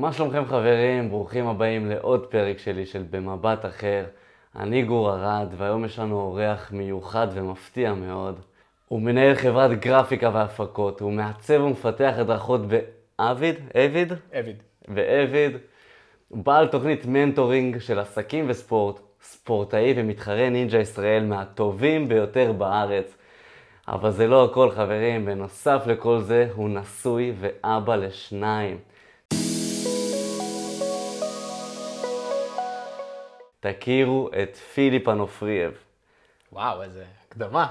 מה שלומכם חברים? ברוכים הבאים לעוד פרק שלי של במבט אחר. אני גור ארד, והיום יש לנו אורח מיוחד ומפתיע מאוד. הוא מנהל חברת גרפיקה והפקות, הוא מעצב ומפתח הדרכות באביד? אביד? אביד. באביד. בעל תוכנית מנטורינג של עסקים וספורט, ספורטאי ומתחרה נינג'ה ישראל מהטובים ביותר בארץ. אבל זה לא הכל חברים, בנוסף לכל זה הוא נשוי ואבא לשניים. תכירו את פיליפ אנופרייב. וואו, איזה הקדמה.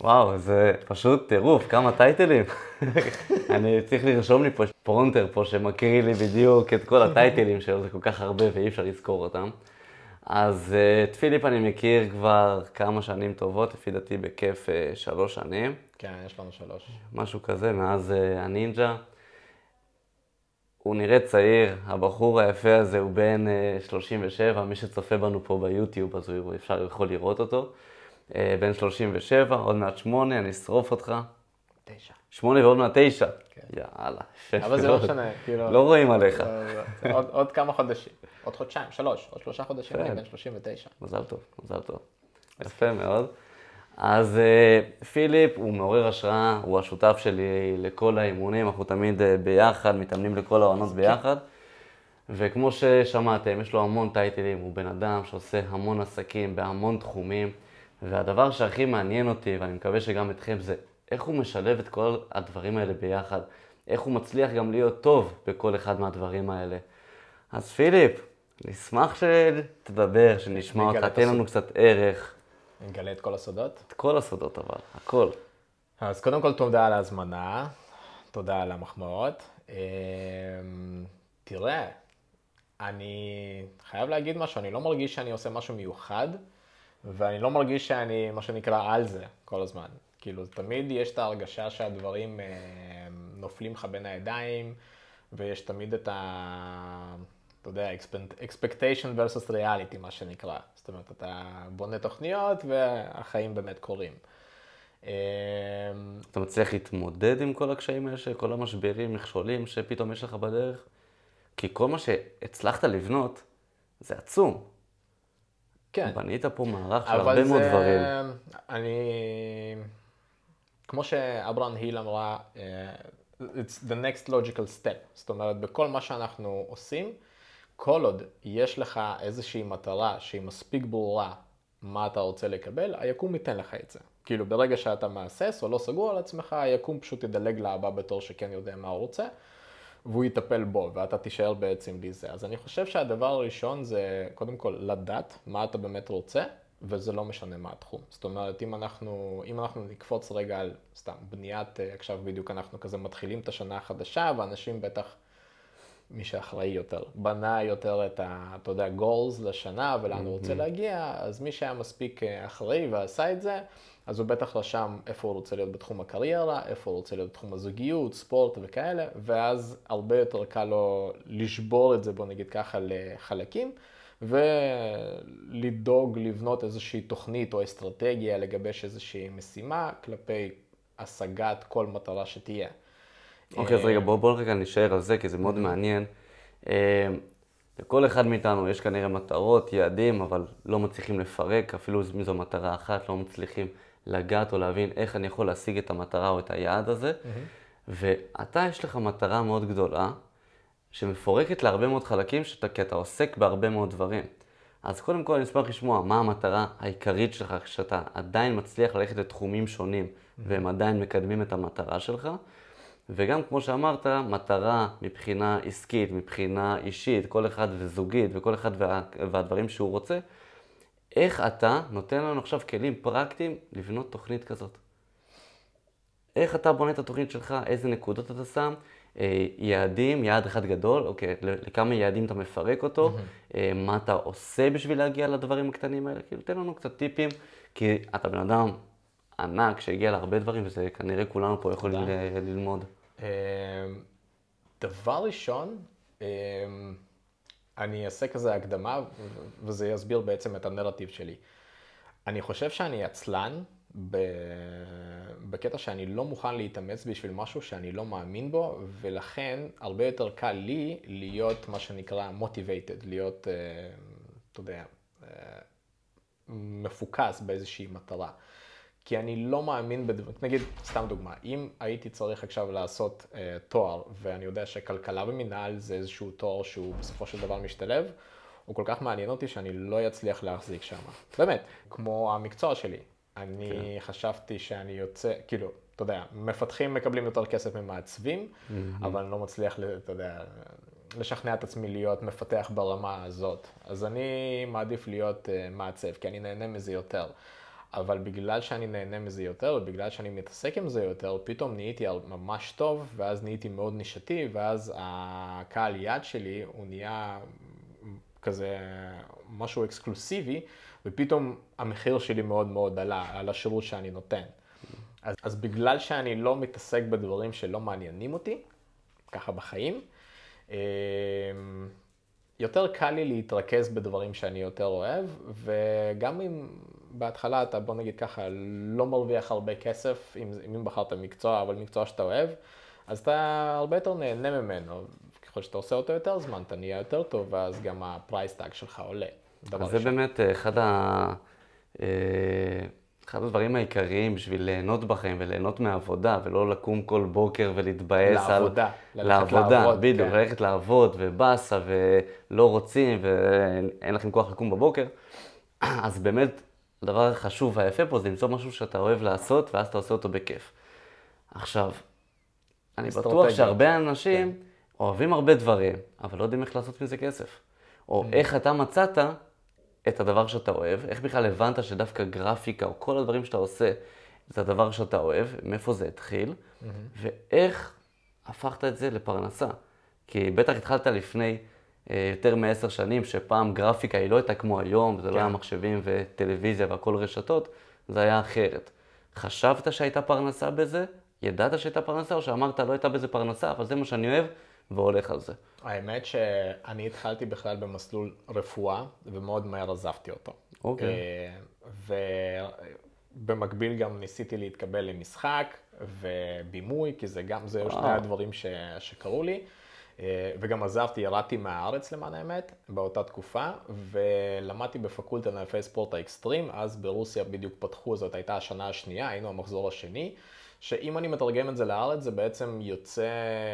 וואו, זה פשוט טירוף, כמה טייטלים. אני צריך לרשום לי פה פרומפטר פה שמקריא לי בדיוק את כל הטייטלים שלו, זה כל כך הרבה ואי אפשר לזכור אותם. אז אה, את פיליפ אני מכיר כבר כמה שנים טובות, לפי דעתי בכיף אה, שלוש שנים, כן, יש לנו שלוש. משהו כזה, מאז אה, הנינג'ה. הוא נראה צעיר, הבחור היפה הזה הוא בן אה, 37, מי שצופה בנו פה ביוטיוב, אז הוא אפשר, יכול לראות אותו. אה, בן 37, עוד מעט שמונה, אני אשרוף אותך. תשע. שמונה ועוד מעט תשע. כן. יאללה, אבל זה לא. משנה, כאילו... לא רואים עליך. לא, לא, זה עוד- כמה חודשים. עוד חודשיים, שלוש, עוד שלושה חודשים. אני בן 39. מזל טוב, מזל טוב. יפה מאוד. אז אה, פיליפ הוא מעורר השראה, הוא השותף שלי לכל האימונים, אנחנו תמיד אה, ביחד, מתאמנים לכל העונות ביחד. וכמו ששמעתם, יש לו המון טייטלים, הוא בן אדם שעושה המון עסקים בהמון תחומים, והדבר שהכי מעניין אותי, ואני מקווה שגם אתכם, זה איך הוא משלב את כל הדברים האלה ביחד, איך הוא מצליח גם להיות טוב בכל אחד מהדברים האלה. אז פיליפ, נשמח שתדבר, שנשמע אותך, תן לנו. קצת ערך, נגלה את כל הסודות. את כל הסודות אבל, הכל. אז קודם כל תודה על ההזמנה, תודה על המחמאות. אמ, תראה, אני חייב להגיד משהו, אני לא מרגיש שאני עושה משהו מיוחד, ואני לא מרגיש שאני, מה שנקרא, על זה כל הזמן. כאילו, תמיד יש את ההרגשה שהדברים אה, נופלים לך בין הידיים, ויש תמיד את ה... אתה יודע, expect- expectation versus reality, מה שנקרא. זאת אומרת, אתה בונה תוכניות והחיים באמת קורים. אמ, אתה מצליח להתמודד עם כל הקשיים האלה, כל המשברים, מכשולים שפתאום יש לך בדרך? כי כל מה שהצלחת לבנות, זה עצום. כן. בנית פה מערך של הרבה מאוד זה- דברים. אני... כמו שאברהם היל אמרה, אה, it's the next logical step. זאת אומרת, בכל מה שאנחנו עושים, כל עוד יש לך איזושהי מטרה שהיא מספיק ברורה מה אתה רוצה לקבל, היקום ייתן לך את זה. כאילו, ברגע שאתה מהסס או לא סגור על עצמך, היקום פשוט ידלג לבא בתור שכן יודע מה הוא רוצה. והוא יטפל בו, ואתה תישאר בעצם בלי זה. אז אני חושב שהדבר הראשון זה קודם כל לדעת מה אתה באמת רוצה, וזה לא משנה מה התחום. זאת אומרת, אם אנחנו, אם אנחנו נקפוץ רגע על סתם בניית, אה, עכשיו בדיוק אנחנו כזה מתחילים את השנה החדשה, ואנשים בטח, מי שאחראי יותר, בנה יותר את ה, אתה יודע, goals לשנה ולאן הוא רוצה להגיע, אז מי שהיה מספיק אה, אחראי ועשה את זה, אז הוא בטח רשם איפה הוא רוצה להיות בתחום הקריירה, איפה הוא רוצה להיות בתחום הזוגיות, ספורט וכאלה, ואז הרבה יותר קל לו לשבור את זה, בוא נגיד ככה, לחלקים, ולדאוג לבנות איזושהי תוכנית או אסטרטגיה, לגבש איזושהי משימה כלפי השגת כל מטרה שתהיה. אוקיי, אז רגע, בוא, בוא רגע נשאר על זה, כי זה מאוד מעניין. אה, לכל אחד מאיתנו יש כנראה מטרות, יעדים, אבל לא מצליחים לפרק, אפילו אם זו מטרה אחת, לא מצליחים לגעת או להבין איך אני יכול להשיג את המטרה או את היעד הזה. ואתה, יש לך מטרה מאוד גדולה, שמפורקת להרבה מאוד חלקים, שאתה, כי אתה עוסק בהרבה מאוד דברים. אז קודם כל אני אשמח לשמוע מה המטרה העיקרית שלך, כשאתה עדיין מצליח ללכת לתחומים שונים, והם עדיין מקדמים את המטרה שלך. וגם, כמו שאמרת, מטרה מבחינה עסקית, מבחינה אישית, כל אחד וזוגית, וכל אחד וה, והדברים שהוא רוצה, איך אתה נותן לנו עכשיו כלים פרקטיים לבנות תוכנית כזאת? איך אתה בונה את התוכנית שלך, איזה נקודות אתה שם, אה, יעדים, יעד אחד גדול, אוקיי, לכמה יעדים אתה מפרק אותו, אה, מה אתה עושה בשביל להגיע לדברים הקטנים האלה, כאילו תן לנו קצת טיפים, כי אתה בן אדם ענק שהגיע להרבה דברים, וזה כנראה כולנו פה יכולים. ל- ללמוד. אמ, דבר ראשון, אמ, אני אעשה כזה הקדמה, וזה יסביר בעצם את הנרטיב שלי. אני חושב שאני עצלן. בקטע שאני לא מוכן להתאמץ בשביל משהו שאני לא מאמין בו, ולכן הרבה יותר קל לי להיות מה שנקרא motivated, להיות, אה, אתה יודע, מפוקס באיזושהי מטרה. כי אני לא מאמין, בדבר, נגיד, סתם דוגמה, אם הייתי צריך עכשיו לעשות אה, תואר, ואני יודע שכלכלה ומינהל זה איזשהו תואר שהוא בסופו של דבר משתלב, הוא כל כך מעניין אותי שאני לא אצליח להחזיק שם. באמת, כמו המקצוע שלי. אני כן. חשבתי שאני יוצא, כאילו, אתה יודע, מפתחים מקבלים יותר כסף ממעצבים, mm-hmm. אבל אני לא מצליח, אתה יודע, לשכנע את עצמי להיות מפתח ברמה הזאת. אז אני מעדיף להיות uh, מעצב, כי אני נהנה מזה יותר. אבל בגלל שאני נהנה מזה יותר, ובגלל שאני מתעסק עם זה יותר, פתאום נהייתי ממש טוב, ואז נהייתי מאוד נישתי, ואז הקהל יד שלי, הוא נהיה כזה משהו אקסקלוסיבי, ופתאום המחיר שלי מאוד מאוד עלה על השירות שאני נותן. אז, אז בגלל שאני לא מתעסק בדברים שלא מעניינים אותי, ככה בחיים, אמ, יותר קל לי להתרכז בדברים שאני יותר אוהב, וגם אם בהתחלה אתה, בוא נגיד ככה, לא מרוויח הרבה כסף, אם, אם בחרת מקצוע, אבל מקצוע שאתה אוהב, אז אתה הרבה יותר נהנה ממנו. ככל שאתה עושה אותו יותר זמן, אתה נהיה יותר טוב, ואז גם ה price tag שלך עולה. אז זה באמת אה, אחד, ה... אחד הדברים העיקריים בשביל ליהנות בחיים וליהנות מהעבודה, ולא לקום כל בוקר ולהתבאס לעבודה, על... לעבודה. לעבודה, בדיוק, כן. ללכת לעבוד ובאסה ולא רוצים ואין לכם כוח לקום בבוקר. אז באמת, הדבר החשוב והיפה פה זה למצוא משהו שאתה אוהב לעשות, ואז אתה עושה אותו בכיף. עכשיו, אני בטוח שהרבה אנשים כן. אוהבים הרבה דברים, אבל לא יודעים איך לעשות מזה כסף. או mm. איך אתה מצאת את הדבר שאתה אוהב, איך בכלל הבנת שדווקא גרפיקה או כל הדברים שאתה עושה זה הדבר שאתה אוהב, מאיפה זה התחיל, mm-hmm. ואיך הפכת את זה לפרנסה. כי בטח התחלת לפני אה, יותר מעשר שנים, שפעם גרפיקה היא לא הייתה כמו היום, זה כן. לא היה. מחשבים וטלוויזיה והכל רשתות, זה היה אחרת. חשבת שהייתה פרנסה בזה? ידעת שהייתה פרנסה, או שאמרת לא הייתה בזה פרנסה, אבל זה מה שאני אוהב, והולך על זה. האמת שאני התחלתי בכלל במסלול רפואה, ומאוד מהר עזבתי אותו. אוקיי. Okay. אה, ובמקביל גם ניסיתי להתקבל למשחק ובימוי, כי זה גם, זה שני הדברים ש, שקרו לי. אה, וגם עזבתי, ירדתי מהארץ למען האמת, באותה תקופה, ולמדתי בפקולטה לענפי ספורט האקסטרים, אז ברוסיה בדיוק פתחו, זאת הייתה השנה השנייה, היינו המחזור השני. שאם אני מתרגם את זה לארץ, זה בעצם יוצא,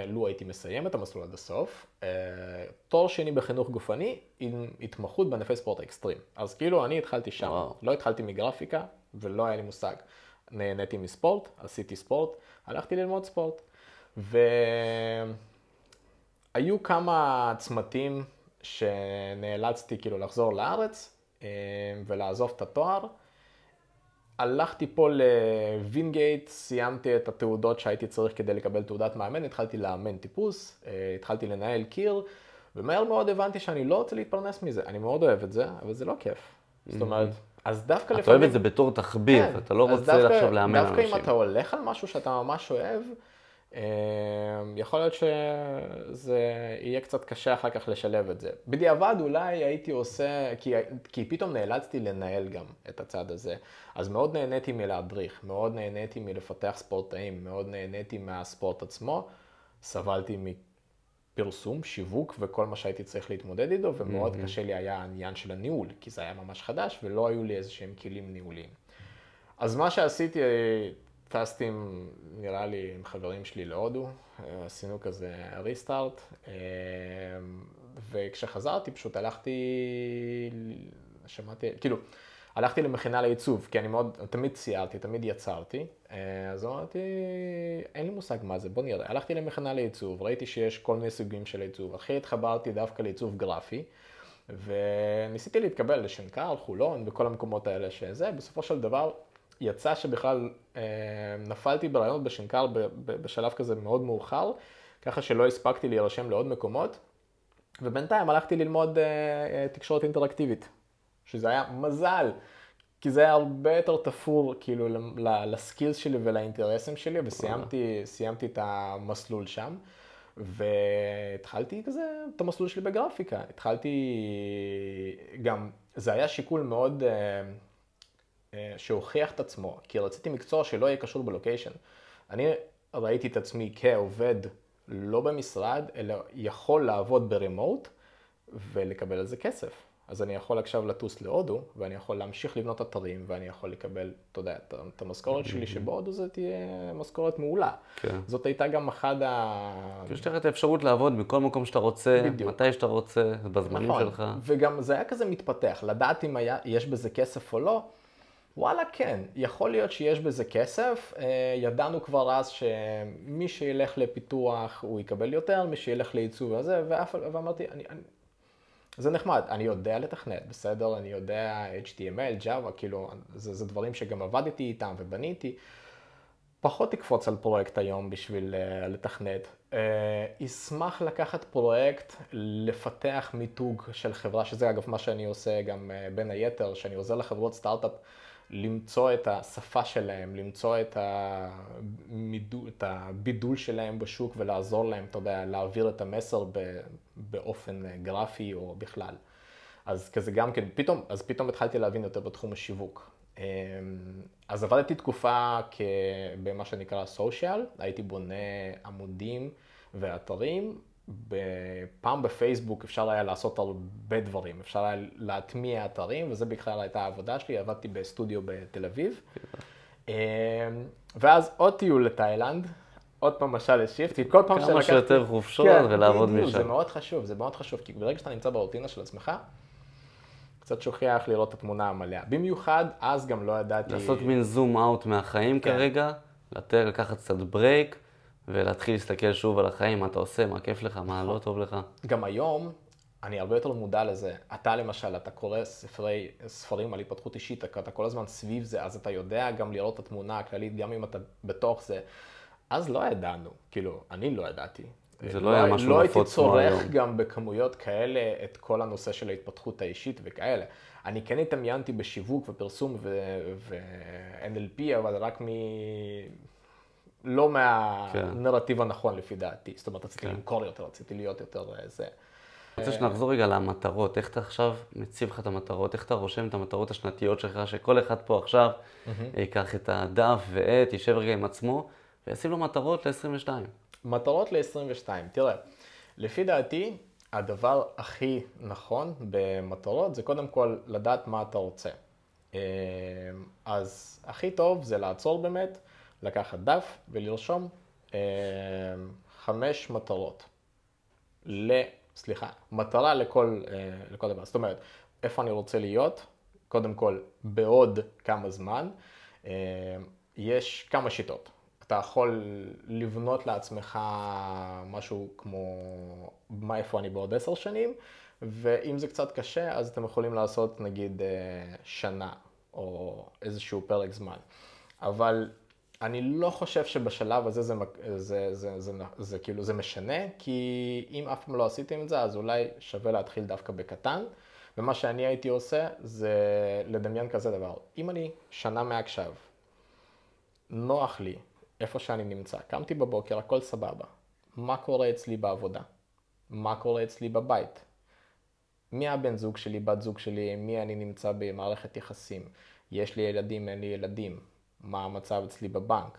לו הייתי מסיים את המסלול עד הסוף, אה, תואר שני בחינוך גופני עם התמחות בענפי ספורט האקסטרים. אז כאילו אני התחלתי שם, וואו. לא התחלתי מגרפיקה ולא היה לי מושג. נהניתי מספורט, עשיתי ספורט, הלכתי ללמוד ספורט. והיו כמה צמתים שנאלצתי כאילו לחזור לארץ אה, ולעזוב את התואר. הלכתי פה לווינגייט, סיימתי את התעודות שהייתי צריך כדי לקבל תעודת מאמן, התחלתי לאמן טיפוס, אה, התחלתי לנהל קיר, ומהר מאוד הבנתי שאני לא רוצה להתפרנס מזה. אני מאוד אוהב את זה, אבל זה לא כיף. זאת mm-hmm. אומרת, אז דווקא לפעמים... אתה אוהב את זה בתור תחביב, כן, אתה לא רוצה עכשיו לאמן אנשים. דווקא אם אתה הולך על משהו שאתה ממש אוהב, יכול להיות שזה יהיה קצת קשה אחר כך לשלב את זה. בדיעבד אולי הייתי עושה, כי, כי פתאום נאלצתי לנהל גם את הצד הזה. אז מאוד נהניתי מלהדריך, מאוד נהניתי מלפתח ספורטאים, מאוד נהניתי מהספורט עצמו. סבלתי מפרסום, שיווק וכל מה שהייתי צריך להתמודד איתו, ומאוד mm-hmm. קשה לי היה העניין של הניהול, כי זה היה ממש חדש ולא היו לי איזה שהם כלים ניהוליים. אז מה שעשיתי, טסתי, נראה לי, עם חברים שלי להודו, עשינו כזה ריסטארט, אה, וכשחזרתי פשוט הלכתי, שמעתי, כאילו, הלכתי למכינה לעיצוב, כי אני מאוד, תמיד ציירתי, תמיד יצרתי, אה, אז אמרתי, אין לי מושג מה זה, בוא נראה. הלכתי למכינה לעיצוב, ראיתי שיש כל מיני סוגים של עיצוב, הכי התחברתי דווקא לעיצוב גרפי, וניסיתי להתקבל לשנקר, חולון, וכל המקומות האלה שזה, בסופו של דבר יצא שבכלל אה, נפלתי ברעיונות בשנקר בשלב כזה מאוד מאוחר, ככה שלא הספקתי להירשם לעוד מקומות, ובינתיים הלכתי ללמוד אה, אה, תקשורת אינטראקטיבית, שזה היה מזל, כי זה היה הרבה יותר תפור כאילו לסקילס שלי ולאינטרסים שלי, וסיימתי את המסלול שם. והתחלתי כזה את המסלול שלי בגרפיקה. התחלתי גם, זה היה שיקול מאוד אה, שהוכיח את עצמו, כי רציתי מקצוע שלא יהיה קשור בלוקיישן. אני ראיתי את עצמי כעובד לא במשרד, אלא יכול לעבוד ברימוט ולקבל על זה כסף. אז אני יכול עכשיו לטוס להודו, ואני יכול להמשיך לבנות אתרים, ואני יכול לקבל, אתה יודע, את המשכורת שלי, שבהודו זה תהיה משכורת מעולה. כן. זאת הייתה גם אחד ה... יש לך את האפשרות לעבוד בכל מקום שאתה רוצה, בדיוק. מתי שאתה רוצה, בזמנים נכון, שלך. וגם זה היה כזה מתפתח, לדעת אם היה, יש בזה כסף או לא, וואלה כן, יכול להיות שיש בזה כסף, אה, ידענו כבר אז שמי שילך לפיתוח הוא יקבל יותר, מי שילך לעיצוב וזה, ואף, ואמרתי, אני, אני, זה נחמד, אני יודע לתכנת, בסדר? אני יודע HTML, Java, כאילו, זה, זה דברים שגם עבדתי איתם ובניתי. פחות תקפוץ על פרויקט היום בשביל uh, לתכנת. Uh, ישמח לקחת פרויקט, לפתח מיתוג של חברה, שזה אגב מה שאני עושה גם uh, בין היתר, שאני עוזר לחברות סטארט-אפ למצוא את השפה שלהם, למצוא את, המידול, את הבידול שלהם בשוק ולעזור להם, אתה יודע, להעביר את המסר באופן גרפי או בכלל. אז כזה גם כן, פתאום, אז פתאום התחלתי להבין יותר בתחום השיווק. אמ, אז עבדתי תקופה במה שנקרא סושיאל, הייתי בונה עמודים ואתרים. פעם בפייסבוק אפשר היה לעשות הרבה דברים, אפשר היה להטמיע אתרים, וזה בכלל הייתה העבודה שלי, עבדתי בסטודיו בתל אביב. אמ, ואז עוד טיול לתאילנד, עוד פעם משל לשיפט, כי כל פעם שלקחתי... כמה שיותר חופשות כן, ולעבוד משם. זה מאוד חשוב, זה מאוד חשוב, כי ברגע שאתה נמצא ברוטינה של עצמך, קצת שוכח לראות את התמונה המלאה. במיוחד, אז גם לא ידעתי... לעשות מין zoom out מהחיים כן. כרגע, לתת, לקחת קצת break, ולהתחיל להסתכל שוב על החיים, מה אתה עושה, מה כיף לך, מה לא טוב לך. גם היום, אני הרבה יותר מודע לזה. אתה למשל, אתה קורא ספרי, ספרים על התפתחות אישית, אתה כל הזמן סביב זה, אז אתה יודע גם לראות את התמונה הכללית, גם אם אתה בתוך זה. אז לא ידענו, כאילו, אני לא ידעתי. זה לא, לא היה משהו לא הייתי צורך גם בכמויות כאלה את כל הנושא של ההתפתחות האישית וכאלה. אני כן התעמיינתי בשיווק ופרסום ו-NLP, אבל רק מ... לא מהנרטיב כן. הנכון לפי דעתי. זאת אומרת, רציתי כן. למכור יותר, רציתי להיות יותר אה, זה. אני רוצה שנחזור רגע למטרות, איך אתה עכשיו מציב לך את המטרות, איך אתה רושם את המטרות השנתיות שלך, שכל אחד פה עכשיו ייקח את הדף ועט, יישב רגע עם עצמו, וישים לו מטרות ל-22. מטרות ל-22. תראה, לפי דעתי, הדבר הכי נכון במטרות זה קודם כל לדעת מה אתה רוצה. אה, אז הכי טוב זה לעצור באמת, לקחת דף ולרשום אה, חמש מטרות. ל... סליחה, מטרה לכל, אה, לכל דבר. זאת אומרת, איפה אני רוצה להיות, קודם כל, בעוד כמה זמן. יש כמה שיטות. אתה יכול לבנות לעצמך משהו כמו מה איפה אני בעוד עשר שנים, ואם זה קצת קשה, אז אתם יכולים לעשות נגיד אה, שנה או איזשהו פרק זמן. אבל אני לא חושב שבשלב הזה זה, זה, זה, זה, זה, זה כאילו זה משנה, כי אם אף פעם לא עשיתם את זה, אז אולי שווה להתחיל דווקא בקטן. ומה שאני הייתי עושה זה לדמיין כזה דבר. אם אני שנה מעכשיו, נוח לי איפה שאני נמצא. קמתי בבוקר, הכל סבבה. מה קורה אצלי בעבודה? מה קורה אצלי בבית? מי הבן זוג שלי, בת זוג שלי, מי אני נמצא במערכת יחסים? יש לי ילדים, אין לי ילדים? מה המצב אצלי בבנק?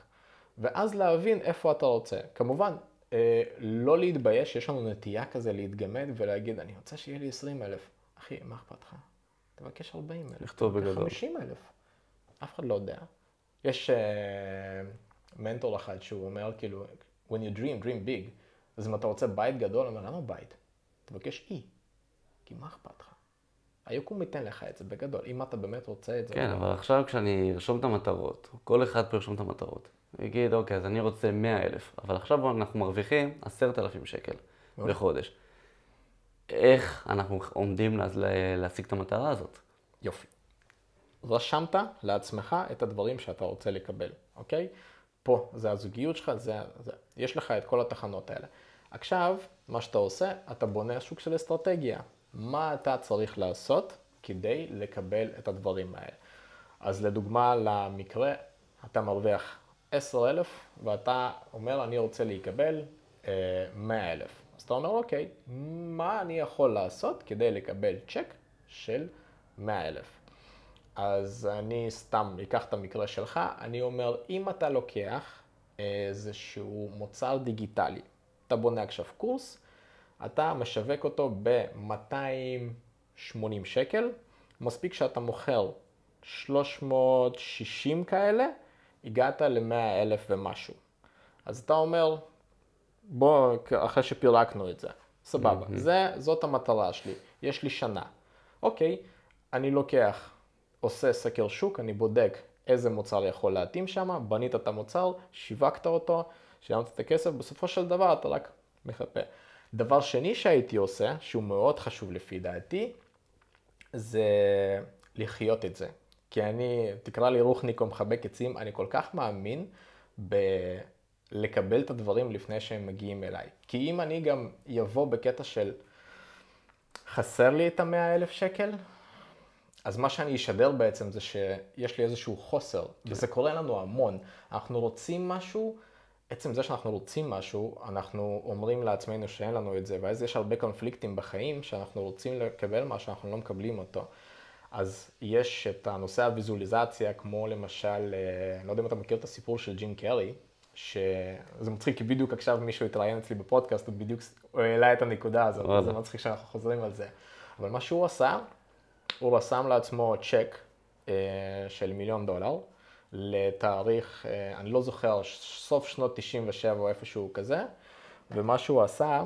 ואז להבין איפה אתה רוצה. כמובן, אה, לא להתבייש, יש לנו נטייה כזה להתגמד ולהגיד, אני רוצה שיהיה לי 20 אלף. אחי, מה אכפת לך? תבקש 40 אלף. לכתוב בגדול. 50 אלף. אף אחד לא יודע. יש... אה, מנטור אחד שהוא אומר כאילו, when you dream, dream big. אז אם אתה רוצה בית גדול, אני אומר, למה בית? תבקש אי. כי מה אכפת לך? היקום ייתן לך את זה בגדול, אם אתה באמת רוצה את זה. כן, אבל עכשיו כשאני ארשום את המטרות, כל אחד פה ירשום את המטרות. יגיד, אוקיי, אז אני רוצה 100 אלף, אבל עכשיו אנחנו מרוויחים 10,000 שקל בחודש. איך אנחנו עומדים להשיג את המטרה הזאת? יופי. רשמת לעצמך את הדברים שאתה רוצה לקבל, אוקיי? פה זה הזוגיות שלך, זה, זה, יש לך את כל התחנות האלה. עכשיו, מה שאתה עושה, אתה בונה שוק של אסטרטגיה. מה אתה צריך לעשות כדי לקבל את הדברים האלה. אז לדוגמה, למקרה, אתה מרוויח 10,000 ואתה אומר, אני רוצה להיקבל אה, 100,000. אז אתה אומר, אוקיי, מה אני יכול לעשות כדי לקבל צ'ק של 100,000? אז אני סתם אקח את המקרה שלך, אני אומר, אם אתה לוקח איזשהו מוצר דיגיטלי, אתה בונה עכשיו קורס, אתה משווק אותו ב-280 שקל, מספיק שאתה מוכר 360 כאלה, הגעת ל-100 אלף ומשהו. אז אתה אומר, בוא, אחרי שפירקנו את זה, סבבה, mm-hmm. זה, זאת המטרה שלי, יש לי שנה. אוקיי, אני לוקח, עושה סקר שוק, אני בודק איזה מוצר יכול להתאים שם, בנית את המוצר, שיווקת אותו, שילמת את הכסף, בסופו של דבר אתה רק מחפה. דבר שני שהייתי עושה, שהוא מאוד חשוב לפי דעתי, זה לחיות את זה. כי אני, תקרא לי רוחניק או מחבק עצים, אני כל כך מאמין בלקבל את הדברים לפני שהם מגיעים אליי. כי אם אני גם יבוא בקטע של חסר לי את המאה אלף שקל, אז מה שאני אשדר בעצם זה שיש לי איזשהו חוסר, כן. וזה קורה לנו המון. אנחנו רוצים משהו, עצם זה שאנחנו רוצים משהו, אנחנו אומרים לעצמנו שאין לנו את זה, ואז יש הרבה קונפליקטים בחיים, שאנחנו רוצים לקבל משהו, אנחנו לא מקבלים אותו. אז יש את הנושא הוויזואליזציה, כמו למשל, אה, אני לא יודע אם אתה מכיר את הסיפור של ג'ים קרי, שזה מצחיק, כי בדיוק עכשיו מישהו התראיין אצלי בפודקאסט, הוא בדיוק, העלה את הנקודה הזאת, זה מצחיק שאנחנו חוזרים על זה. אבל מה שהוא עשה, הוא רשם לעצמו צ'ק אה, של מיליון דולר, לתאריך, אה, אני לא זוכר, סוף שנות 97 או איפשהו כזה, ומה שהוא עשה,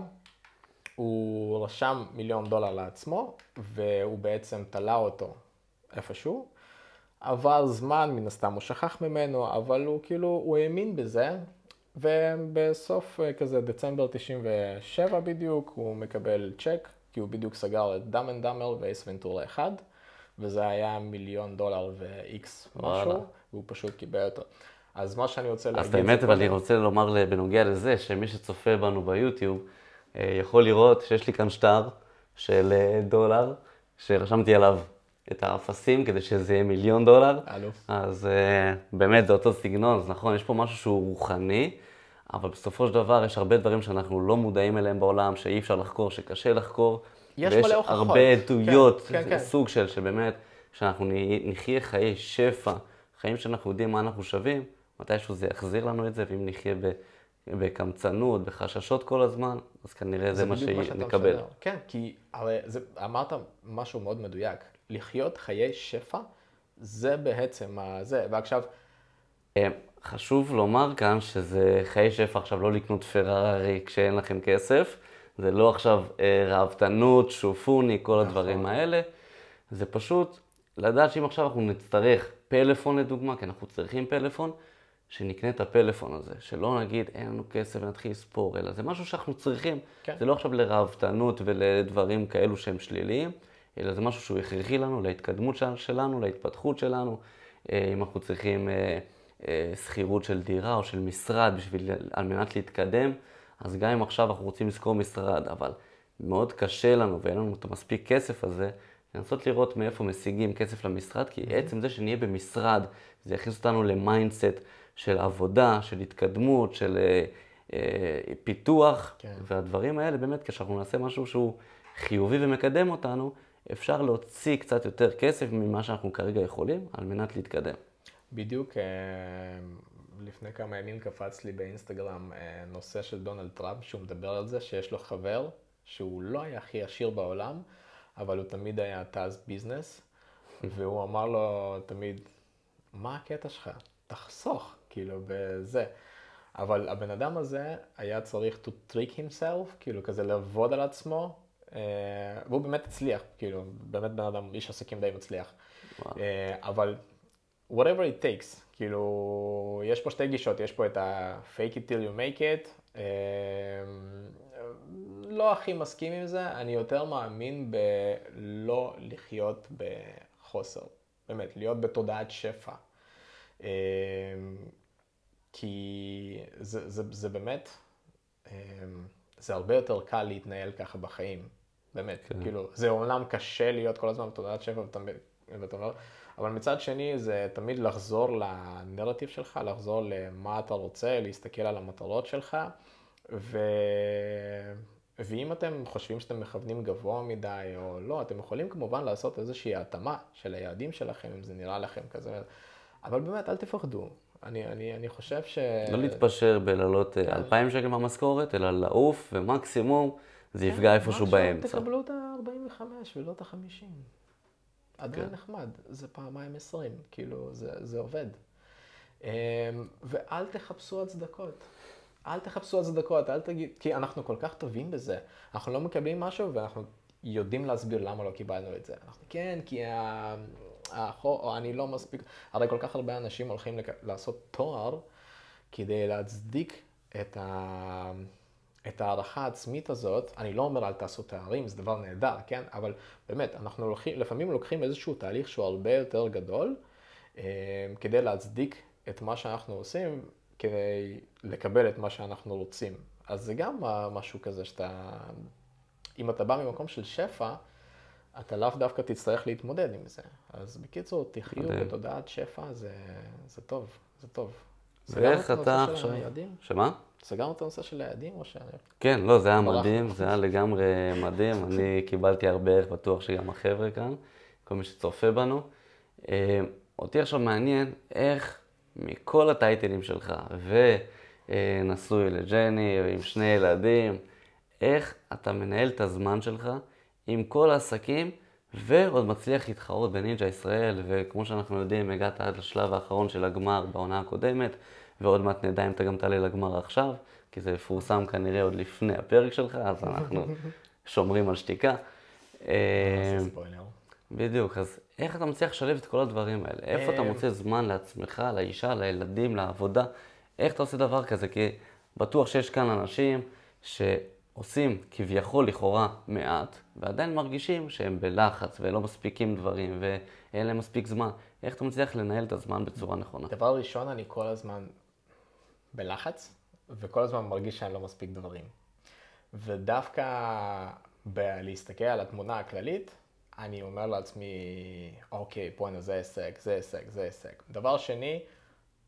הוא רשם מיליון דולר לעצמו, והוא בעצם תלה אותו איפשהו. עבר זמן, מן הסתם הוא שכח ממנו, אבל הוא כאילו, הוא האמין בזה, ובסוף אה, כזה דצמבר 97 בדיוק, הוא מקבל צ'ק, כי הוא בדיוק סגר את Dumb and Dumber ו Ace Ventura אחד, וזה היה מיליון דולר ו-X משהו, והוא פשוט קיבל אותו. אז מה שאני רוצה להגיד... אז באמת, אבל אני רוצה לומר בנוגע לזה, שמי שצופה בנו ביוטיוב, אה, יכול לראות שיש לי כאן שטר של אה, דולר, שרשמתי עליו את האפסים כדי שזה יהיה מיליון דולר. אלוף. אז uh, באמת זה אותו סגנון, אז נכון, יש פה משהו שהוא רוחני, אבל בסופו של דבר יש הרבה דברים שאנחנו לא מודעים אליהם בעולם, שאי אפשר לחקור, שקשה לחקור. יש מלא הוכחות. ויש הרבה עדויות, כן, כן, כן. סוג של, שבאמת, שאנחנו נחיה חיי שפע, חיים שאנחנו יודעים מה אנחנו שווים, מתישהו זה יחזיר לנו את זה, ואם נחיה ב... בקמצנות, בחששות כל הזמן, אז כנראה זה, זה מה שנקבל. כן, כי הרי זה, אמרת משהו מאוד מדויק. לחיות חיי שפע, זה בעצם זה. ועכשיו... אה, חשוב לומר כאן שזה חיי שפע עכשיו לא לקנות פרארי כשאין לכם כסף. זה לא עכשיו אה, ראוותנות, שופוני, כל נכון. הדברים האלה. זה פשוט לדעת שאם עכשיו אנחנו נצטרך פלאפון לדוגמה, כי אנחנו צריכים פלאפון, שנקנה את הפלאפון הזה, שלא נגיד אין לנו כסף ונתחיל לספור, אלא זה משהו שאנחנו צריכים. כן. זה לא עכשיו לראוותנות ולדברים כאלו שהם שליליים, אלא זה משהו שהוא הכרחי לנו, להתקדמות שלנו, להתפתחות שלנו. אה, אם אנחנו צריכים אה, אה, שכירות של דירה או של משרד בשביל, על מנת להתקדם, אז גם אם עכשיו אנחנו רוצים לשכור משרד, אבל מאוד קשה לנו ואין לנו את המספיק כסף הזה, לנסות לראות מאיפה משיגים כסף למשרד, כי mm-hmm. עצם זה שנהיה במשרד, זה יכניס אותנו ל mindset של עבודה, של התקדמות, של אה, אה, פיתוח, כן. והדברים האלה באמת, כשאנחנו נעשה משהו שהוא חיובי ומקדם אותנו, אפשר להוציא קצת יותר כסף ממה שאנחנו כרגע יכולים, על מנת להתקדם. בדיוק אה, לפני כמה ימים קפץ לי באינסטגרם אה, נושא של דונלד טראמפ, שהוא מדבר על זה שיש לו חבר שהוא לא היה הכי עשיר בעולם, אבל הוא תמיד היה טאז ביזנס, והוא אמר לו תמיד, מה הקטע שלך? תחסוך, כאילו, בזה. אבל הבן אדם הזה היה צריך to trick himself, כאילו כזה לעבוד על עצמו, אה, והוא באמת הצליח, כאילו, באמת בן אדם, איש עסקים די מצליח. וואו. אבל whatever it takes, כאילו, יש פה שתי גישות, יש פה את ה-fake it till you make it, אמ, לא הכי מסכים עם זה, אני יותר מאמין בלא לחיות בחוסר, באמת, להיות בתודעת שפע. אמ, כי זה, זה, זה באמת, אמ, זה הרבה יותר קל להתנהל ככה בחיים, באמת, כן. כאילו, זה אומנם קשה להיות כל הזמן בתודעת שפע, ואתה אומר, אבל מצד שני זה תמיד לחזור לנרטיב שלך, לחזור למה אתה רוצה, להסתכל על המטרות שלך, ואם אתם חושבים שאתם מכוונים גבוה מדי או לא, אתם יכולים כמובן לעשות איזושהי התאמה של היעדים שלכם, אם זה נראה לכם כזה, אבל באמת, אל תפחדו. אני, אני, אני חושב ש... לא להתפשר בלעלות כן. 2,000 שקל מהמשכורת, אלא לעוף, ומקסימום זה יפגע איפשהו באמצע. כן, תקבלו את ה-45 ולא את ה-50. עדיין נחמד, זה פעמיים 20, כאילו, זה, זה עובד. אמ, ואל תחפשו הצדקות. אל תחפשו הצדקות, אל תגיד, כי אנחנו כל כך טובים בזה. אנחנו לא מקבלים משהו ואנחנו יודעים להסביר למה לא קיבלנו את זה. אנחנו, כן, כי. החור, או אני לא מספיק, הרי כל כך הרבה אנשים הולכים לק... לעשות תואר כדי להצדיק את, ה... את הערכה העצמית הזאת. אני לא אומר אל תעשו תארים, זה דבר נהדר, כן? אבל באמת, אנחנו הולכים, לפעמים לוקחים איזשהו תהליך שהוא הרבה יותר גדול, אה, כדי להצדיק את מה שאנחנו עושים, כדי לקבל את מה שאנחנו רוצים. אז זה גם משהו כזה שאתה, אם אתה בא ממקום של שפע, אתה לאו דווקא תצטרך להתמודד עם זה. אז בקיצור, תחיו. בתודעת שפע, זה, זה טוב, זה טוב. ואיך אתה עכשיו... שמה? סגרנו את הנושא של היעדים או ש... כן, לא, זה היה. מדהים, זה היה לגמרי מדהים. אני קיבלתי הרבה ערך, בטוח שגם החבר'ה כאן, כל מי שצופה בנו. אה, אותי עכשיו מעניין איך מכל הטייטלים שלך, ונשוי לג'ני, ועם שני ילדים, איך אתה מנהל את הזמן שלך עם כל העסקים, ועוד מצליח להתחרות בנינג'ה ישראל, וכמו שאנחנו יודעים, הגעת עד לשלב האחרון של הגמר בעונה הקודמת, ועוד מעט נדע אם אתה גם תעלה לגמר עכשיו, כי זה יפורסם כנראה עוד לפני הפרק שלך, אז אנחנו שומרים על שתיקה. בדיוק, אז איך אתה מצליח לשלב את כל הדברים האלה? איפה אתה אה, מוצא זמן לעצמך, לאישה, לילדים, לעבודה? איך אתה עושה דבר כזה? כי בטוח שיש כאן אנשים שעושים כביכול לכאורה מעט, ועדיין מרגישים שהם בלחץ ולא מספיקים דברים ואין להם מספיק זמן. איך אתה מצליח לנהל את הזמן בצורה נכונה? דבר ראשון, אני כל הזמן בלחץ, וכל הזמן מרגיש שאני לא מספיק דברים. ודווקא בלהסתכל על התמונה הכללית, אני אומר לעצמי, אוקיי, בואנה, זה הישג, זה הישג, זה הישג. דבר שני,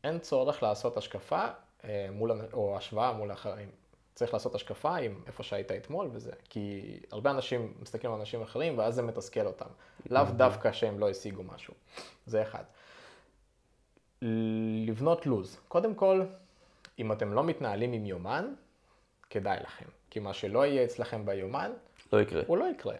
אין צורך לעשות השקפה אה, מול, או השוואה מול אחרים. צריך לעשות השקפה עם איפה שהיית אתמול וזה. כי הרבה אנשים מסתכלים על אנשים אחרים ואז זה מתסכל אותם. לאו דווקא שהם לא השיגו משהו. זה אחד. לבנות לו"ז. קודם כל, אם אתם לא מתנהלים עם יומן, כדאי לכם. כי מה שלא יהיה אצלכם ביומן, לא יקרה. הוא לא יקרה.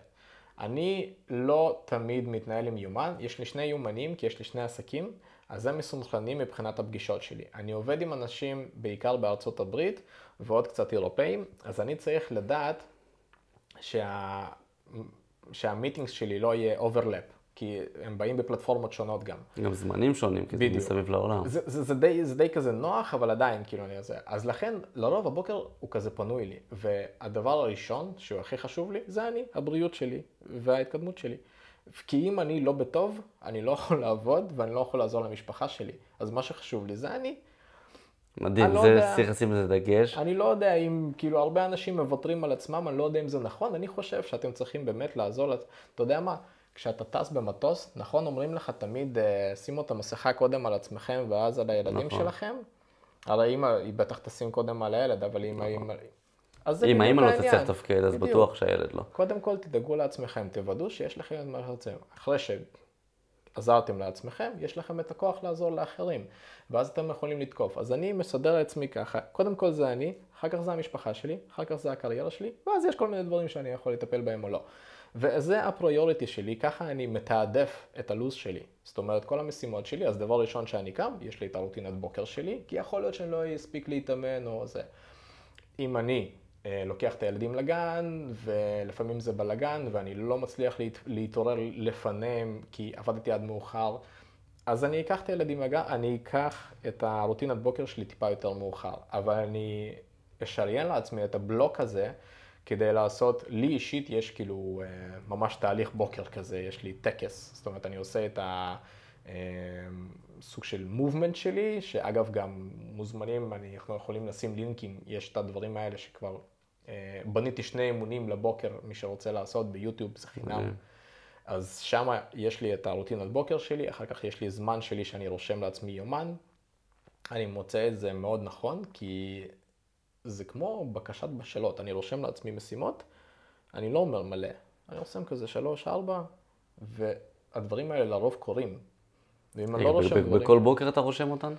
אני לא תמיד מתנהל עם יומן, יש לי שני יומנים, כי יש לי שני עסקים, אז הם מסונכרנים מבחינת הפגישות שלי. אני עובד עם אנשים בעיקר בארצות הברית ועוד קצת אירופאים, אז אני צריך לדעת שה... שה meetings שלי לא יהיה overlap, כי הם באים בפלטפורמות שונות גם. גם זמנים שונים, כי זה בדיוק. מסביב לעולם. זה, זה, זה, די, זה די כזה נוח, אבל עדיין, כאילו, אני זה. אז לכן, לרוב הבוקר הוא כזה פנוי לי. והדבר הראשון, שהוא הכי חשוב לי, זה אני, הבריאות שלי וההתקדמות שלי. כי אם אני לא בטוב, אני לא יכול לעבוד ואני לא יכול לעזור למשפחה שלי. אז מה שחשוב לי זה אני. מדהים, לא זה. צריך לשים לזה דגש. אני לא יודע אם, כאילו, הרבה אנשים מוותרים על עצמם, אני לא יודע אם זה נכון, אני חושב שאתם צריכים באמת לעזור, אתה יודע מה, כשאתה טס במטוס, נכון, אומרים לך תמיד, אה, שימו את המסכה קודם על עצמכם ואז על הילדים נכון. שלכם? הרי אמא, היא בטח תשים קודם על הילד, אבל אם האמא... אז זה אם האמא לא. תצליח לתפקד, אז בדיוק. בטוח שהילד לא. קודם כל תדאגו לעצמכם, תוודאו שיש לכם את מה שרוצים. אחרי שעזרתם לעצמכם, יש לכם את הכוח לעזור לאחרים, ואז אתם יכולים לתקוף. אז אני מסדר לעצמי ככה, קודם כל זה אני, אחר כך זה המשפחה שלי, אחר כך זה הקריירה שלי, ואז יש כל מיני דברים שאני יכול לטפל בהם או לא. וזה הפריוריטי שלי, ככה אני מתעדף את הלו"ז שלי. זאת אומרת, כל המשימות שלי, אז דבר ראשון שאני קם, יש לי את הרוטינת בוקר שלי, כי יכול להיות שאני לא אספיק להתאמן או זה. אם אני אה, לוקח את הילדים לגן, ולפעמים זה בלגן, ואני לא מצליח להת, להתעורר לפניהם כי עבדתי עד מאוחר, אז אני אקח את הילדים לגן, אני אקח את הרוטינת בוקר שלי טיפה יותר מאוחר, אבל אני אשריין לעצמי את הבלוק הזה. כדי לעשות, לי אישית יש כאילו אה, ממש תהליך בוקר כזה, יש לי טקס, זאת אומרת אני עושה את הסוג של מובמנט שלי, שאגב גם מוזמנים, אנחנו יכולים לשים לינקים, יש את הדברים האלה שכבר אה, בניתי שני אימונים לבוקר, מי שרוצה לעשות ביוטיוב זה חינם. אז שם יש לי את הרוטינת בוקר שלי, אחר כך יש לי זמן שלי שאני רושם לעצמי יומן. אני מוצא את זה מאוד נכון, כי זה כמו בקשת בשלות, אני רושם לעצמי משימות, אני לא אומר מלא, אני רושם כזה שלוש, ארבע, והדברים האלה לרוב קורים. ואם אני לא רושם דברים... בכל בוקר אתה רושם אותן?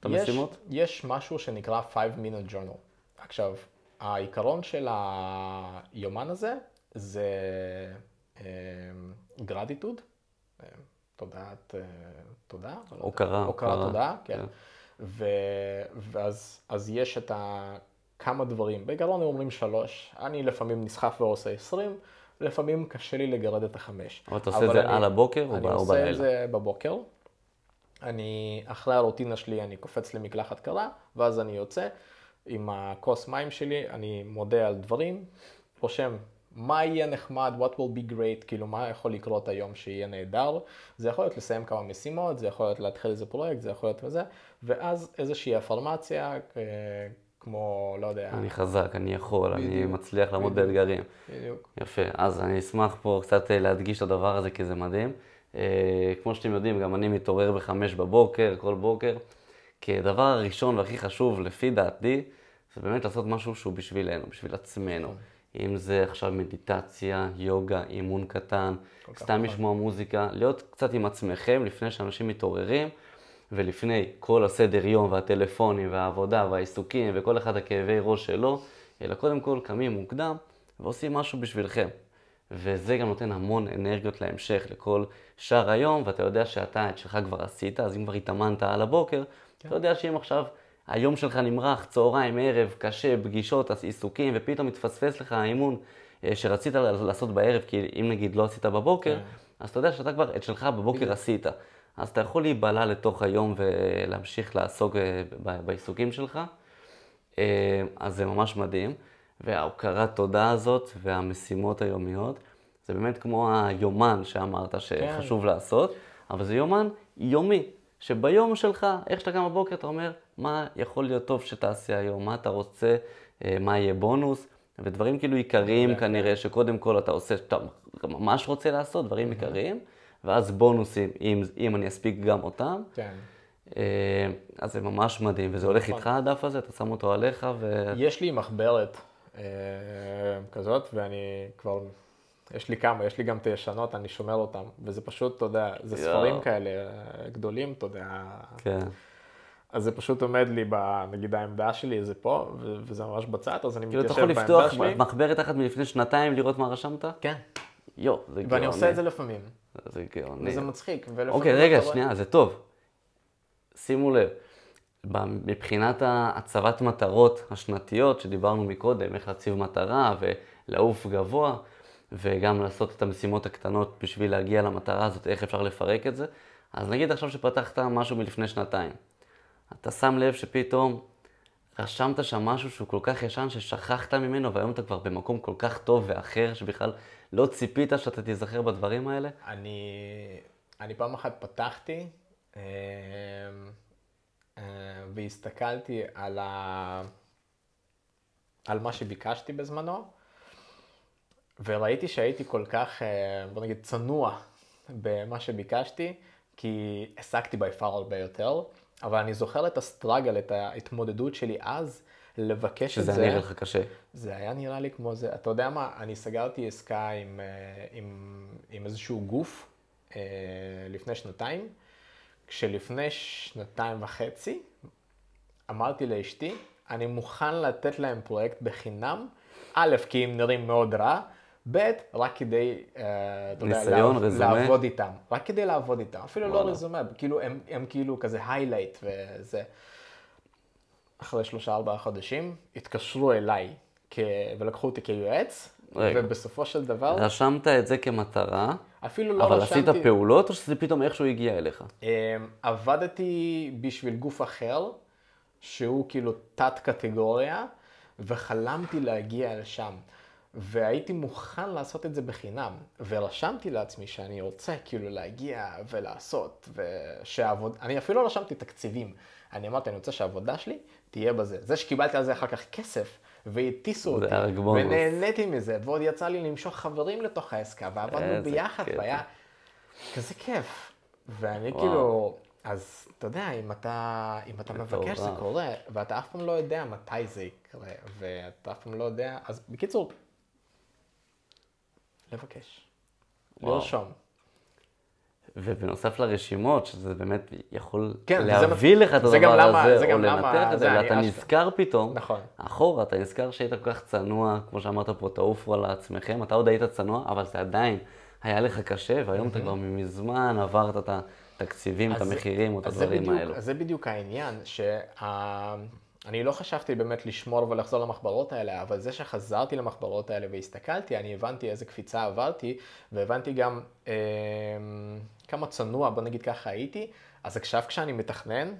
את המשימות? יש משהו שנקרא 5 minute journal. עכשיו, העיקרון של היומן הזה זה גרטיטוד, תודעת, אה, תודה. לא יודע. הוקרה, הוקרה, תודה, כן. כן. ואז אז יש את ה, כמה דברים, בעיקרון הם אומרים שלוש, אני לפעמים נסחף ועושה 20, לפעמים קשה לי לגרד את החמש. אבל אתה עושה את זה אני- על הבוקר או ב- אני עושה בלילה? את זה בבוקר. אני, אחרי הרוטינה שלי, אני קופץ למקלחת קרה, ואז אני יוצא עם הכוס מים שלי, אני מודה על דברים, רושם מה יהיה נחמד, what will be great, כאילו מה יכול לקרות היום שיהיה נהדר. זה יכול להיות לסיים כמה משימות, זה יכול להיות להתחיל איזה פרויקט, זה יכול להיות וזה, ואז איזושהי אפרמציה, אה, כמו, לא יודע, אני חזק, אני יכול, אני בדיוק, מצליח לעמוד. באתגרים. בדיוק. יפה, אז אני אשמח פה קצת אה, להדגיש את הדבר הזה, כי זה מדהים. אה, כמו שאתם יודעים, גם אני מתעורר בחמש בבוקר, כל בוקר. כי הדבר הראשון והכי חשוב, לפי דעתי, זה באמת לעשות משהו שהוא בשבילנו, בשביל עצמנו. אם זה עכשיו מדיטציה, יוגה, אימון קטן, סתם נכון. לשמוע מוזיקה, להיות קצת עם עצמכם לפני שאנשים מתעוררים, ולפני כל הסדר יום והטלפונים והעבודה והעיסוקים וכל אחד הכאבי ראש שלו, אלא קודם כל קמים מוקדם ועושים משהו בשבילכם. וזה גם נותן המון אנרגיות להמשך, לכל שאר היום, ואתה יודע שאתה את שלך כבר עשית, אז אם כבר התאמנת על הבוקר, אתה יודע שאם עכשיו היום שלך נמרח, צהריים, ערב, קשה, פגישות, עיסוקים, ופתאום מתפספס לך האימון אה, שרצית לעשות בערב, כי אם נגיד לא עשית בבוקר, כן. אז אתה יודע שאתה כבר את שלך בבוקר עשית. אז אתה יכול להיבלע לתוך היום ולהמשיך לעסוק אה, בעיסוקים שלך. אה, אז זה ממש מדהים. וההוקרת תודה הזאת והמשימות היומיות, זה באמת כמו היומן שאמרת שחשוב לעשות, אבל זה יומן יומי, שביום שלך, איך שאתה קם בבוקר, אתה אומר, מה יכול להיות טוב שתעשה היום, מה אתה רוצה, אה, מה יהיה בונוס, ודברים כאילו עיקריים כנראה, שקודם כל אתה עושה, שאתה ממש רוצה לעשות, דברים עיקריים, ואז בונוסים, אם, אם אני אספיק גם אותם. כן. אה, אז זה ממש מדהים, וזה הולך נכון. איתך הדף הזה, אתה שם אותו עליך, ו... יש לי מחברת אה, כזאת, ואני כבר, יש לי כמה, יש לי גם את הישנות, אני שומר אותם, וזה פשוט, אתה יודע, זה. ספרים כאלה אה, גדולים, אתה יודע, כן. אז זה פשוט עומד לי, ב, נגיד העמדה שלי זה פה, וזה ממש בצד, אז אני כאילו, אתה מתיישב יכול בעמדה לפתוח שלי. מחברת אחת מלפני שנתיים, לראות מה רשמת? כן, יו, זה גאוני. ואני עושה את זה לפעמים, זה גאוני. וזה מצחיק. אוקיי, רגע, שנייה, זה טוב. שימו לב, מבחינת הצבת מטרות השנתיות שדיברנו מקודם, איך להציב מטרה ולעוף גבוה, וגם לעשות את המשימות הקטנות בשביל להגיע למטרה הזאת, איך אפשר לפרק את זה. אז נגיד עכשיו שפתחת משהו מלפני שנתיים. אתה שם לב שפתאום רשמת שם משהו שהוא כל כך ישן ששכחת ממנו, והיום אתה כבר במקום כל כך טוב ואחר, שבכלל לא ציפית שאתה תיזכר בדברים האלה. אני, אני פעם אחת פתחתי אה, אה, והסתכלתי על, ה, על מה שביקשתי בזמנו, וראיתי שהייתי כל כך, אה, בוא נגיד, צנוע במה שביקשתי, כי השגתי בי פאר הרבה יותר, אבל אני זוכר את הסטראגל, את ההתמודדות שלי אז, לבקש את שזה זה. היה נראה לך קשה. זה היה נראה לי כמו זה, אתה יודע מה, אני סגרתי עסקה עם, אה, עם, עם איזשהו גוף אה, לפני שנתיים, כשלפני שנתיים וחצי אמרתי לאשתי, אני מוכן לתת להם פרויקט בחינם, א', כי הם נראים מאוד רע, ב', רק כדי, אה, אתה יודע, ניסיון, רזומה? לעבוד איתם, רק כדי לעבוד איתם, אפילו לא. רזומה, כאילו הם, הם כאילו כזה היילייט וזה. אחרי שלושה ארבעה חודשים, התקשרו אליי כ... ולקחו אותי כיועץ, רגע. ובסופו של דבר, רשמת את זה כמטרה, אפילו לא אבל רשמתי... עשית פעולות, או שזה פתאום איכשהו הגיע אליך? אמ, עבדתי בשביל גוף אחר, שהוא כאילו תת קטגוריה, וחלמתי להגיע לשם. והייתי מוכן לעשות את זה בחינם, ורשמתי לעצמי שאני רוצה כאילו להגיע ולעשות, ושהעבוד... אני אפילו לא רשמתי תקציבים. אני אמרתי, אני רוצה שהעבודה שלי תהיה בזה. זה שקיבלתי על זה אחר כך כסף, והטיסו אותי. ונהניתי מזה, ועוד יצא לי למשוך חברים לתוך העסקה, ועבדנו ביחד, קטע. והיה כזה כיף. ואני וואו. כאילו, אז אתה יודע, אם אתה, אם אתה מבקש זה. קורה, ואתה אף פעם לא יודע מתי זה יקרה, ואתה אף פעם לא יודע, אז בקיצור, לבקש. לרשום. ובנוסף לרשימות, שזה באמת יכול כן, להביא לך את זה גם הדבר למה- הזה, זה או לנתח את זה זה, ואתה. נזכר פתאום, נכון. אחורה, אתה נזכר שהיית כל כך צנוע, כמו שאמרת פה, תעופו על עצמכם, אתה עוד היית צנוע, אבל זה עדיין היה לך קשה, והיום אתה כבר מזמן עברת את התקציבים, את זה- המחירים, או את זה הדברים האלו. אז זה בדיוק העניין, שאני לא חשבתי באמת לשמור ולחזור למחברות האלה, אבל זה שחזרתי למחברות האלה והסתכלתי, אני הבנתי איזה קפיצה עברתי, והבנתי גם אה, כמה צנוע, בוא נגיד ככה הייתי, אז עכשיו כשאני מתכנן,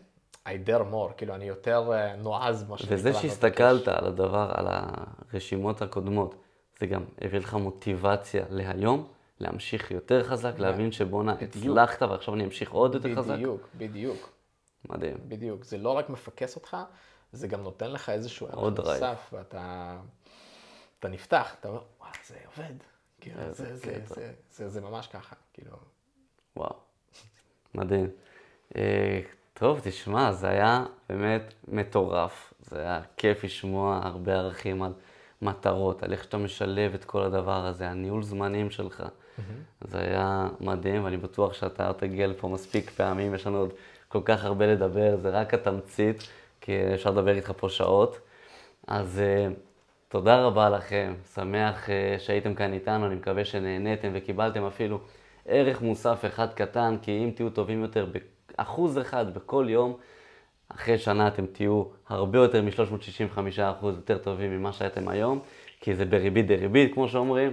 I dare more, כאילו אני יותר אה, נועז, מה שנקרא. וזה. שהסתכלת על הדבר, על הרשימות הקודמות, זה גם הביא לך מוטיבציה להיום, להמשיך יותר חזק, להבין שבואנה, בדיוק. הצלחת ועכשיו אני אמשיך עוד יותר חזק. בדיוק, בדיוק. מדהים. בדיוק. זה לא רק מפקס אותך, זה גם נותן לך איזשהו ערך. נוסף, ואתה אתה נפתח, אתה אומר, וואלה, זה עובד. כאילו, איזה זה, זה, קטע. זה, זה, זה ממש ככה, כאילו. וואו, מדהים. אה, טוב, תשמע, זה היה באמת מטורף. זה היה כיף לשמוע הרבה ערכים על מטרות, על איך שאתה משלב את כל הדבר הזה, הניהול זמנים שלך. זה היה מדהים, ואני בטוח שאתה תגיע לפה מספיק פעמים, יש לנו עוד כל כך הרבה לדבר, זה רק התמצית, כי אפשר לדבר איתך פה שעות. אז אה, תודה רבה לכם, שמח אה, שהייתם כאן איתנו, אני מקווה שנהניתם וקיבלתם אפילו ערך מוסף אחד קטן, כי אם תהיו טובים יותר באחוז אחד בכל יום, אחרי שנה אתם תהיו הרבה יותר מ-365% יותר טובים ממה שהייתם היום, כי זה בריבית דריבית, כמו שאומרים.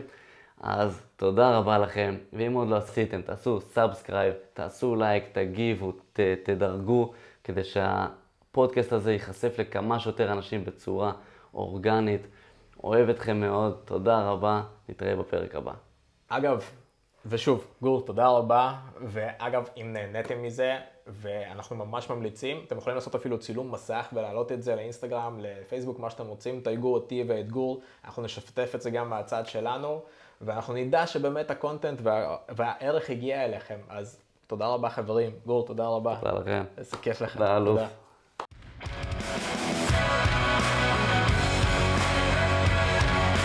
אז תודה רבה לכם, ואם עוד לא עשיתם, תעשו subscribe, תעשו לייק, תגיבו, ת, תדרגו, כדי שהפודקאסט הזה ייחשף לכמה שיותר אנשים בצורה אורגנית. אוהב אתכם מאוד, תודה רבה, נתראה בפרק הבא. אגב, ושוב, גור, תודה רבה, ואגב, אם נהניתם מזה, ואנחנו ממש ממליצים, אתם יכולים לעשות אפילו צילום מסך ולהעלות את זה לאינסטגרם, לפייסבוק, מה שאתם רוצים, תייגו אותי ואת גור, אנחנו נשתף את זה גם מהצד שלנו, ואנחנו נדע שבאמת הקונטנט וה... והערך הגיע אליכם, אז תודה רבה חברים, גור, תודה רבה. תודה לכם. איזה כיף לך. תודה, אלוף. תודה. Thank you.